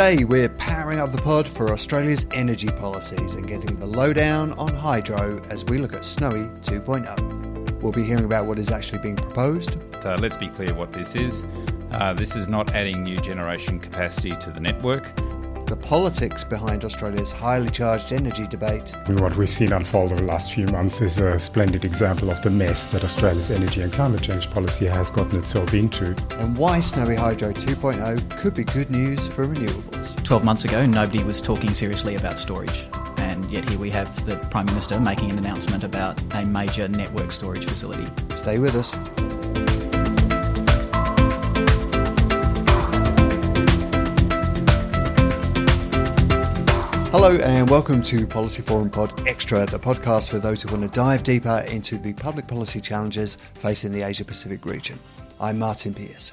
Today, we're powering up the pod for Australia's energy policies and getting the lowdown on hydro as we look at Snowy 2.0. We'll be hearing about what is actually being proposed. Uh, let's be clear what this is. Uh, this is not adding new generation capacity to the network. The politics behind Australia's highly charged energy debate. What we've seen unfold over the last few months is a splendid example of the mess that Australia's energy and climate change policy has gotten itself into. And why Snowy Hydro 2.0 could be good news for renewables. 12 months ago, nobody was talking seriously about storage. And yet, here we have the Prime Minister making an announcement about a major network storage facility. Stay with us. Hello and welcome to Policy Forum Pod Extra, the podcast for those who want to dive deeper into the public policy challenges facing the Asia Pacific region. I'm Martin Pierce.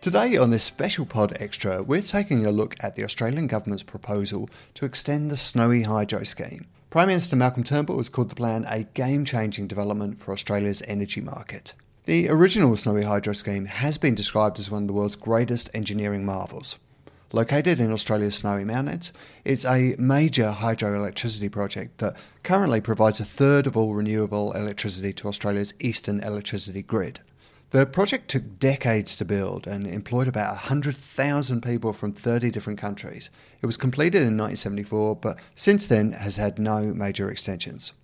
Today on this special Pod Extra, we're taking a look at the Australian Government's proposal to extend the Snowy Hydro scheme. Prime Minister Malcolm Turnbull has called the plan a game changing development for Australia's energy market. The original Snowy Hydro scheme has been described as one of the world's greatest engineering marvels. Located in Australia's Snowy Mountains, it's a major hydroelectricity project that currently provides a third of all renewable electricity to Australia's eastern electricity grid. The project took decades to build and employed about 100,000 people from 30 different countries. It was completed in 1974, but since then has had no major extensions.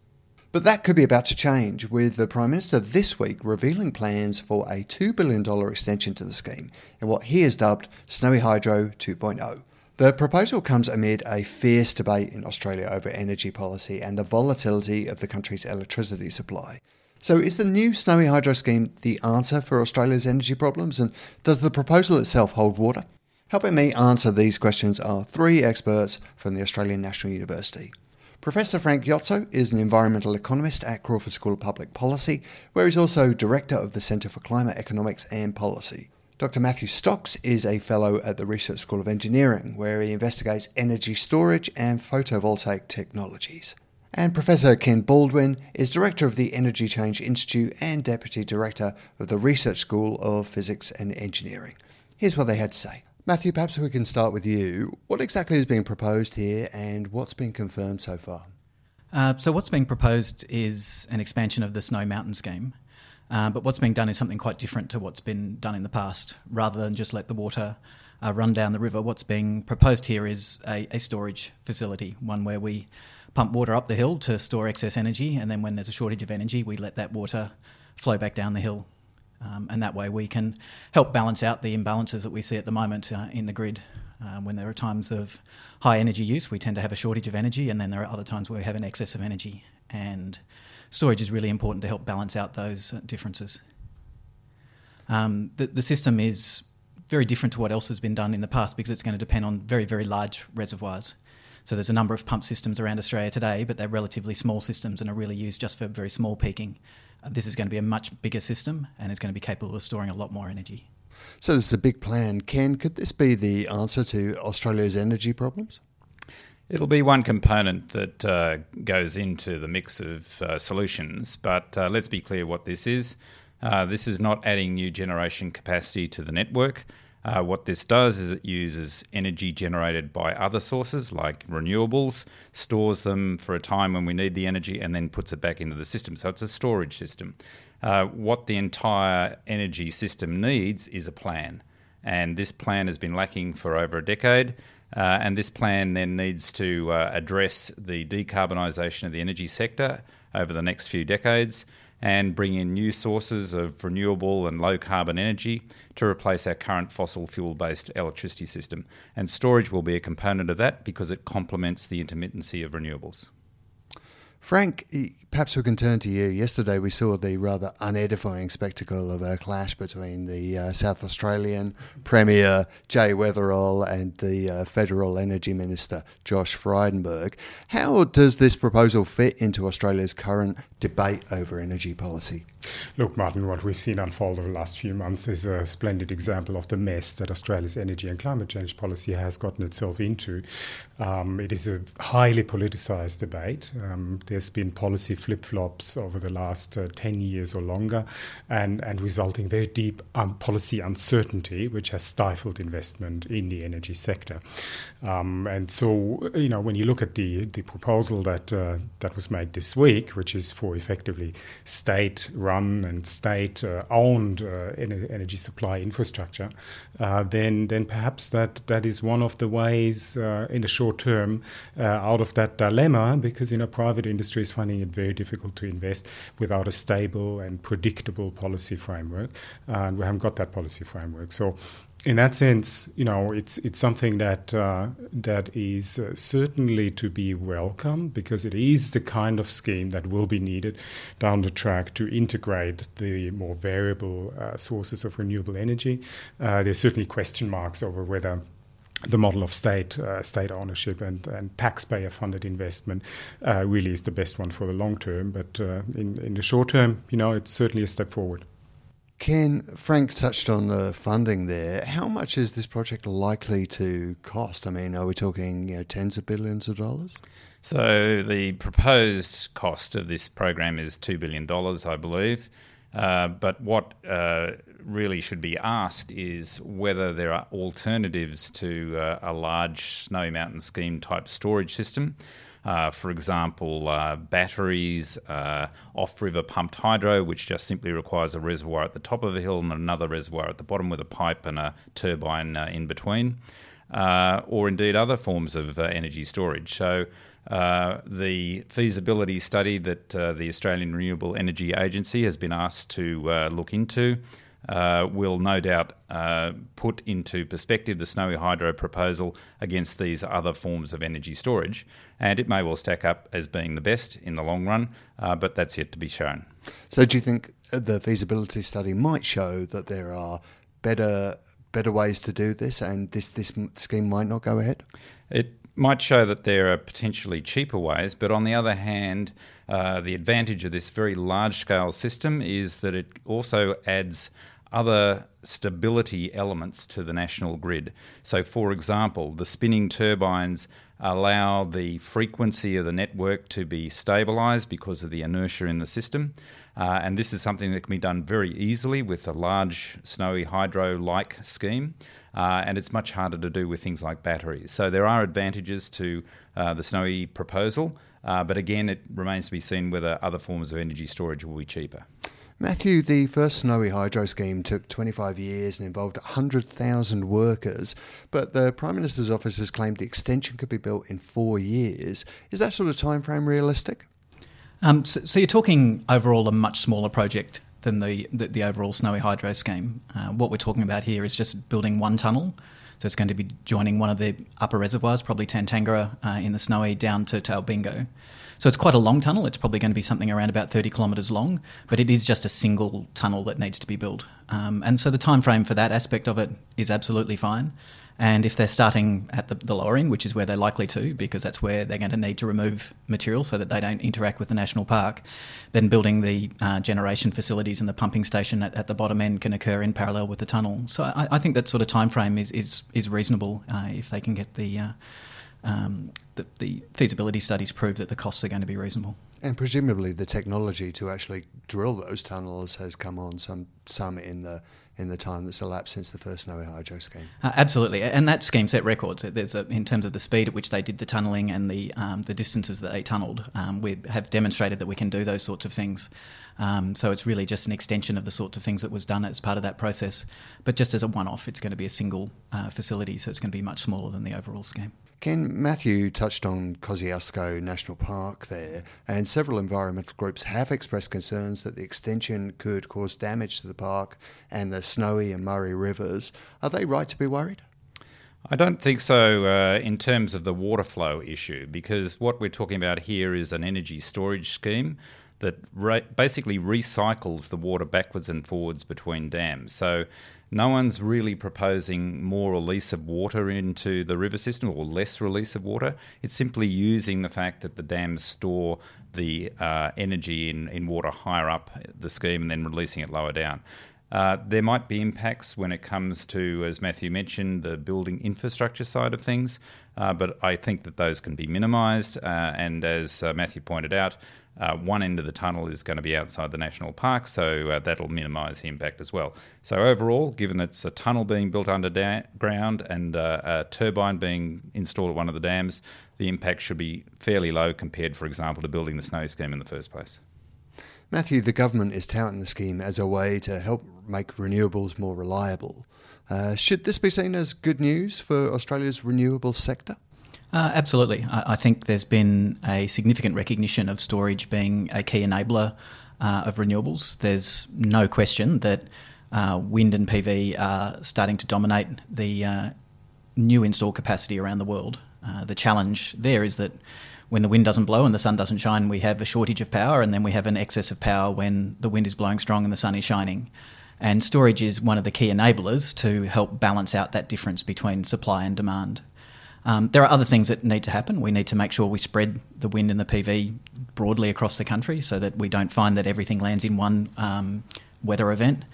But that could be about to change, with the Prime Minister this week revealing plans for a $2 billion extension to the scheme in what he has dubbed Snowy Hydro 2.0. The proposal comes amid a fierce debate in Australia over energy policy and the volatility of the country's electricity supply. So, is the new Snowy Hydro scheme the answer for Australia's energy problems, and does the proposal itself hold water? Helping me answer these questions are three experts from the Australian National University. Professor Frank Jotzo is an environmental economist at Crawford School of Public Policy, where he's also director of the Centre for Climate Economics and Policy. Dr. Matthew Stocks is a fellow at the Research School of Engineering, where he investigates energy storage and photovoltaic technologies. And Professor Ken Baldwin is director of the Energy Change Institute and deputy director of the Research School of Physics and Engineering. Here's what they had to say. Matthew, perhaps we can start with you. What exactly is being proposed here and what's been confirmed so far? Uh, so, what's being proposed is an expansion of the Snow Mountain scheme. Uh, but what's being done is something quite different to what's been done in the past. Rather than just let the water uh, run down the river, what's being proposed here is a, a storage facility, one where we pump water up the hill to store excess energy, and then when there's a shortage of energy, we let that water flow back down the hill. Um, and that way we can help balance out the imbalances that we see at the moment uh, in the grid. Um, when there are times of high energy use, we tend to have a shortage of energy, and then there are other times where we have an excess of energy. And storage is really important to help balance out those uh, differences. Um, the, the system is very different to what else has been done in the past because it's going to depend on very, very large reservoirs. So there's a number of pump systems around Australia today, but they're relatively small systems and are really used just for very small peaking. This is going to be a much bigger system and it's going to be capable of storing a lot more energy. So, this is a big plan. Ken, could this be the answer to Australia's energy problems? It'll be one component that uh, goes into the mix of uh, solutions, but uh, let's be clear what this is. Uh, this is not adding new generation capacity to the network. Uh, what this does is it uses energy generated by other sources like renewables, stores them for a time when we need the energy, and then puts it back into the system. So it's a storage system. Uh, what the entire energy system needs is a plan. And this plan has been lacking for over a decade. Uh, and this plan then needs to uh, address the decarbonisation of the energy sector over the next few decades and bring in new sources of renewable and low carbon energy to replace our current fossil fuel based electricity system. And storage will be a component of that because it complements the intermittency of renewables. Frank, perhaps we can turn to you. Yesterday we saw the rather unedifying spectacle of a clash between the uh, South Australian Premier Jay Weatherill and the uh, Federal Energy Minister Josh Frydenberg. How does this proposal fit into Australia's current debate over energy policy? Look, Martin, what we've seen unfold over the last few months is a splendid example of the mess that Australia's energy and climate change policy has gotten itself into. Um, it is a highly politicised debate. Um, there's been policy flip flops over the last uh, 10 years or longer, and, and resulting very deep um, policy uncertainty, which has stifled investment in the energy sector. Um, and so, you know, when you look at the, the proposal that, uh, that was made this week, which is for effectively state run and state uh, owned uh, energy supply infrastructure, uh, then, then perhaps that, that is one of the ways in the short term out of that dilemma because, you know, private industry is finding it very difficult to invest without a stable and predictable policy framework. and we haven't got that policy framework. So in that sense, you know, it's it's something that uh, that is uh, certainly to be welcomed because it is the kind of scheme that will be needed down the track to integrate the more variable uh, sources of renewable energy. Uh, there's certainly question marks over whether the model of state uh, state ownership and, and taxpayer funded investment uh, really is the best one for the long term. But uh, in in the short term, you know, it's certainly a step forward. Ken, Frank touched on the funding there. How much is this project likely to cost? I mean, are we talking you know, tens of billions of dollars? So the proposed cost of this program is two billion dollars, I believe. Uh, but what uh, really should be asked is whether there are alternatives to uh, a large Snowy Mountain scheme type storage system. Uh, for example, uh, batteries, uh, off river pumped hydro, which just simply requires a reservoir at the top of a hill and another reservoir at the bottom with a pipe and a turbine uh, in between, uh, or indeed other forms of energy storage. So, the feasibility study that the Australian Renewable Energy Agency has been asked to look into uh, will no doubt uh, put into perspective the Snowy Hydro proposal against these other forms of energy storage. And it may well stack up as being the best in the long run, uh, but that's yet to be shown. So, do you think the feasibility study might show that there are better better ways to do this, and this this scheme might not go ahead? It might show that there are potentially cheaper ways, but on the other hand, uh, the advantage of this very large scale system is that it also adds other stability elements to the national grid. So, for example, the spinning turbines allow the frequency of the network to be stabilised because of the inertia in the system. Uh, and this is something that can be done very easily with a large snowy hydro like scheme. Uh, and it's much harder to do with things like batteries. So there are advantages to uh, the snowy proposal, uh, but again, it remains to be seen whether other forms of energy storage will be cheaper. Matthew, the first snowy hydro scheme took 25 years and involved 100,000 workers, but the Prime Minister's office has claimed the extension could be built in four years. Is that sort of time frame realistic? Um, so, so, you're talking overall a much smaller project than the, the, the overall snowy hydro scheme. Uh, what we're talking about here is just building one tunnel. So it's going to be joining one of the upper reservoirs, probably Tantangara uh, in the snowy, down to Talbingo. So it's quite a long tunnel. It's probably going to be something around about 30 kilometres long, but it is just a single tunnel that needs to be built. Um, and so the time frame for that aspect of it is absolutely fine. And if they're starting at the, the, lower end, which is where they're likely to, because that's where they're going to need to remove material so that they don't interact with the national park, then building the uh, generation facilities and the pumping station at, at, the bottom end can occur in parallel with the tunnel. So I, I think that sort of time frame is is, is reasonable uh, if they can get the uh, um, the, the feasibility studies prove that the costs are going to be reasonable. And presumably, the technology to actually drill those tunnels has come on some some in the in the time that's elapsed since the first Snowy Hydro scheme. Uh, absolutely, and that scheme set records. There's a, in terms of the speed at which they did the tunnelling and the um, the distances that they tunnelled. Um, we have demonstrated that we can do those sorts of things. Um, so it's really just an extension of the sorts of things that was done as part of that process. But just as a one-off, it's going to be a single uh, facility, so it's going to be much smaller than the overall scheme. Ken Matthew touched on Kosciuszko National Park there, and several environmental groups have expressed concerns that the extension could cause damage to the park and the Snowy and Murray rivers. Are they right to be worried? I don't think so uh, in terms of the water flow issue, because what we're talking about here is an energy storage scheme that re- basically recycles the water backwards and forwards between dams. So no one's really proposing more release of water into the river system or less release of water. It's simply using the fact that the dams store the uh, energy in, in water higher up the scheme and then releasing it lower down. Uh, there might be impacts when it comes to, as Matthew mentioned, the building infrastructure side of things, uh, but I think that those can be minimised. Uh, and as uh, Matthew pointed out, uh, one end of the tunnel is going to be outside the national park, so that'll minimise the impact as well. So overall, given it's a tunnel being built underground and a turbine being installed at one of the dams, the impact should be fairly low compared, for example, to building the snow scheme in the first place. Matthew, the government is touting the scheme as a way to help make renewables more reliable. Uh, should this be seen as good news for Australia's renewable sector? Uh, absolutely. I, I, think there's been a significant recognition of storage being a key enabler uh, of renewables. There's no question that uh, wind and PV are starting to dominate the uh, new install capacity around the world. Uh, the challenge there is that when the wind doesn't blow and the sun doesn't shine, we have a shortage of power, and then we have an excess of power when the wind is blowing strong and the sun is shining. And storage is one of the key enablers to help balance out that difference between supply and demand. Um, there are other things that need to happen. We need to make sure we spread the wind and the PV broadly across the country so that we don't find that everything lands in one um, weather event.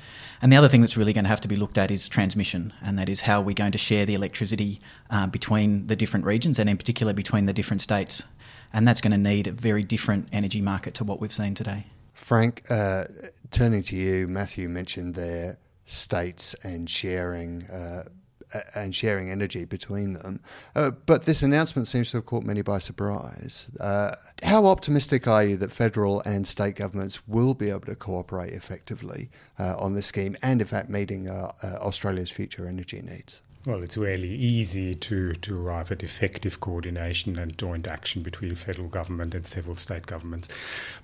And the other thing that's really going to have to be looked at is transmission, and that is how we're going to share the electricity uh, between the different regions and, in particular, between the different states. And that's going to need a very different energy market to what we've seen today. Frank, uh, turning to you, Matthew mentioned their states and sharing uh, and sharing energy between them. Uh, but this announcement seems to have caught many by surprise. Uh, how optimistic are you that federal and state governments will be able to cooperate effectively uh, on this scheme and, in fact, meeting uh, uh, Australia's future energy needs? Well, it's really easy to, to arrive at effective coordination and joint action between federal government and several state governments.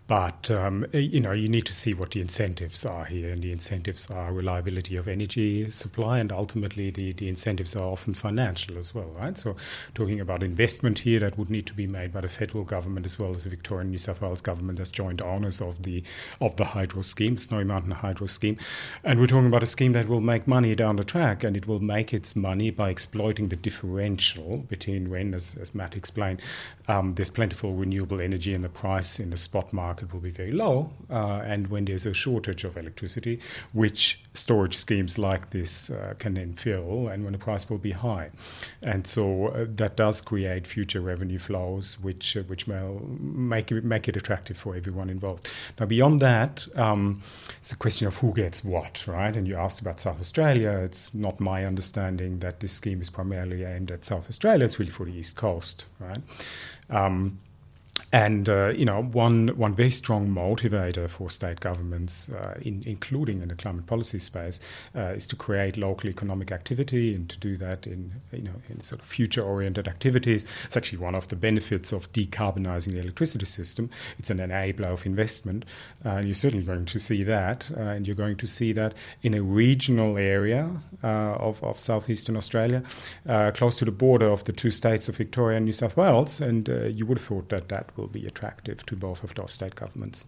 But, um, you know, you need to see what the incentives are here. And the incentives are reliability of energy supply, and ultimately the, the incentives are often financial as well, right? So, talking about investment here, that would need to be made by the federal government as well as the Victorian New South Wales government as joint owners of the, of the hydro scheme, Snowy Mountain Hydro Scheme. And we're talking about a scheme that will make money down the track, and it will make its money by exploiting the differential between when, as, as Matt explained, um, there's plentiful renewable energy and the price in the spot market will be very low, uh, and when there's a shortage of electricity, which storage schemes like this uh, can then fill, and when the price will be high. And so uh, that does create future revenue flows, which, uh, which will make it, make it attractive for everyone involved. Now, beyond that, um, it's a question of who gets what, right? And you asked about South Australia. It's not my understanding that this scheme is primarily aimed at South Australia. It's really for the East Coast, right? Um, and uh, you know, one one very strong motivator for state governments, uh, in, including in the climate policy space, uh, is to create local economic activity and to do that in you know in sort of future-oriented activities. It's actually one of the benefits of decarbonizing the electricity system. It's an enabler of investment, uh, and you're certainly going to see that, uh, and you're going to see that in a regional area uh, of of southeastern Australia, close to the border of the two states of Victoria and New South Wales, and you would have thought that that will be attractive to both of those state governments.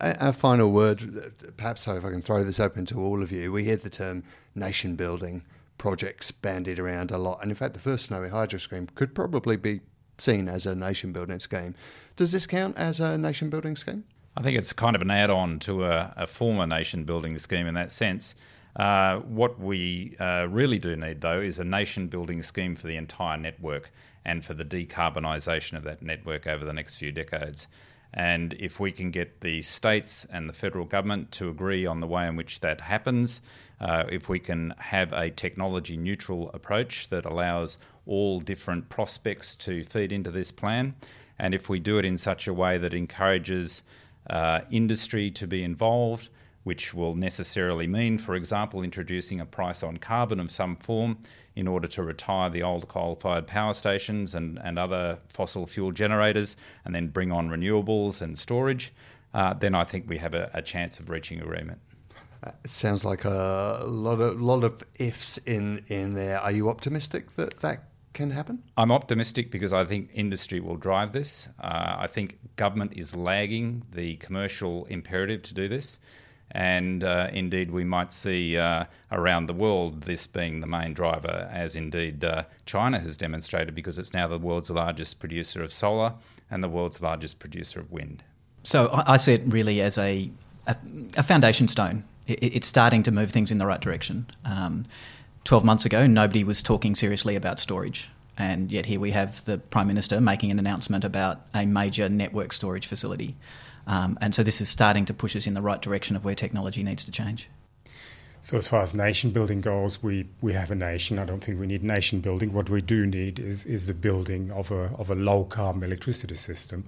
A, a final word, perhaps if I can throw this open to all of you. We hear the term nation building projects bandied around a lot, and in fact, the first Snowy Hydro scheme could probably be seen as a nation building scheme. Does this count as a nation building scheme? I think it's kind of an add on to a, a, former nation building scheme in that sense. Uh, what we uh, really do need, though, is a nation building scheme for the entire network and for the decarbonisation of that network over the next few decades. And if we can get the states and the federal government to agree on the way in which that happens, uh, if we can have a technology neutral approach that allows all different prospects to feed into this plan, and if we do it in such a way that encourages uh, industry to be involved, which will necessarily mean, for example, introducing a price on carbon of some form in order to retire the old coal fired power stations and, and other fossil fuel generators and then bring on renewables and storage, uh, then I think we have a, a chance of reaching agreement. It sounds like a lot of lot of ifs in in there. Are you optimistic that that can happen? I'm optimistic because I think industry will drive this. Uh, I think government is lagging the commercial imperative to do this. And uh, indeed, we might see uh, around the world this being the main driver, as indeed uh, China has demonstrated, because it's now the world's largest producer of solar and the world's largest producer of wind. So I see it really as a, a, a foundation stone it's starting to move things in the right direction. Um, 12 months ago, nobody was talking seriously about storage. And yet, here we have the Prime Minister making an announcement about a major network storage facility. Um, and so, this is starting to push us in the right direction of where technology needs to change. So as far as nation building goes, we, we have a nation. I don't think we need nation building. What we do need is, is the building of a of a low carbon electricity system,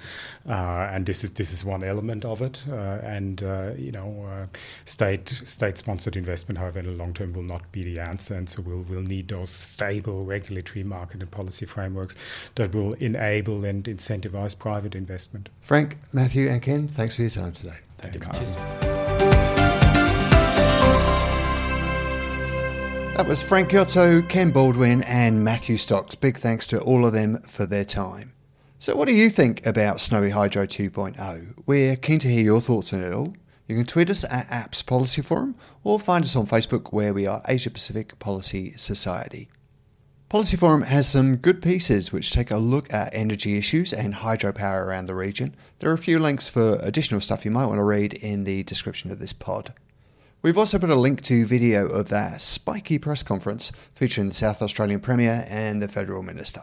uh, and this is this is one element of it. Uh, and uh, you know, uh, state state sponsored investment, however, in the long term, will not be the answer. And so we'll we'll need those stable regulatory market and policy frameworks that will enable and incentivize private investment. Frank, Matthew, and Ken, thanks for your time today. Thanks, That was Frank Jotzo, Ken Baldwin, and Matthew Stocks. Big thanks to all of them for their time. So, what do you think about Snowy Hydro 2.0? We're keen to hear your thoughts on it all. You can tweet us at APPS Policy Forum or find us on Facebook where we are Asia Pacific Policy Society. Policy Forum has some good pieces which take a look at energy issues and hydropower around the region. There are a few links for additional stuff you might want to read in the description of this pod. We've also put a link to video of that spiky press conference featuring the South Australian Premier and the Federal Minister.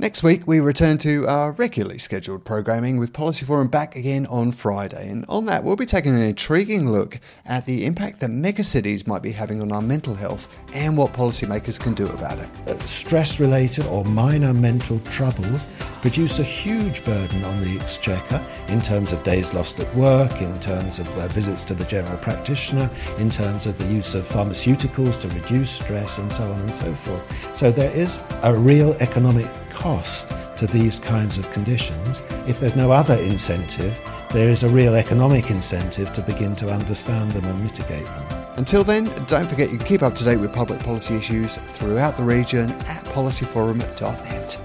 Next week, we return to our regularly scheduled programming with Policy Forum back again on Friday. And on that, we'll be taking an intriguing look at the impact that megacities might be having on our mental health and what policymakers can do about it. Uh, Stress related or minor mental troubles produce a huge burden on the exchequer in terms of days lost at work, in terms of uh, visits to the general practitioner, in terms of the use of pharmaceuticals to reduce stress, and so on and so forth. So there is a real economic cost to these kinds of conditions. If there's no other incentive, there is a real economic incentive to begin to understand them and mitigate them. Until then, don't forget you can keep up to date with public policy issues throughout the region at policyforum.net.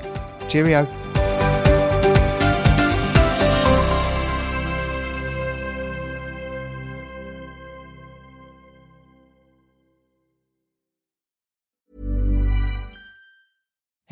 Cheerio.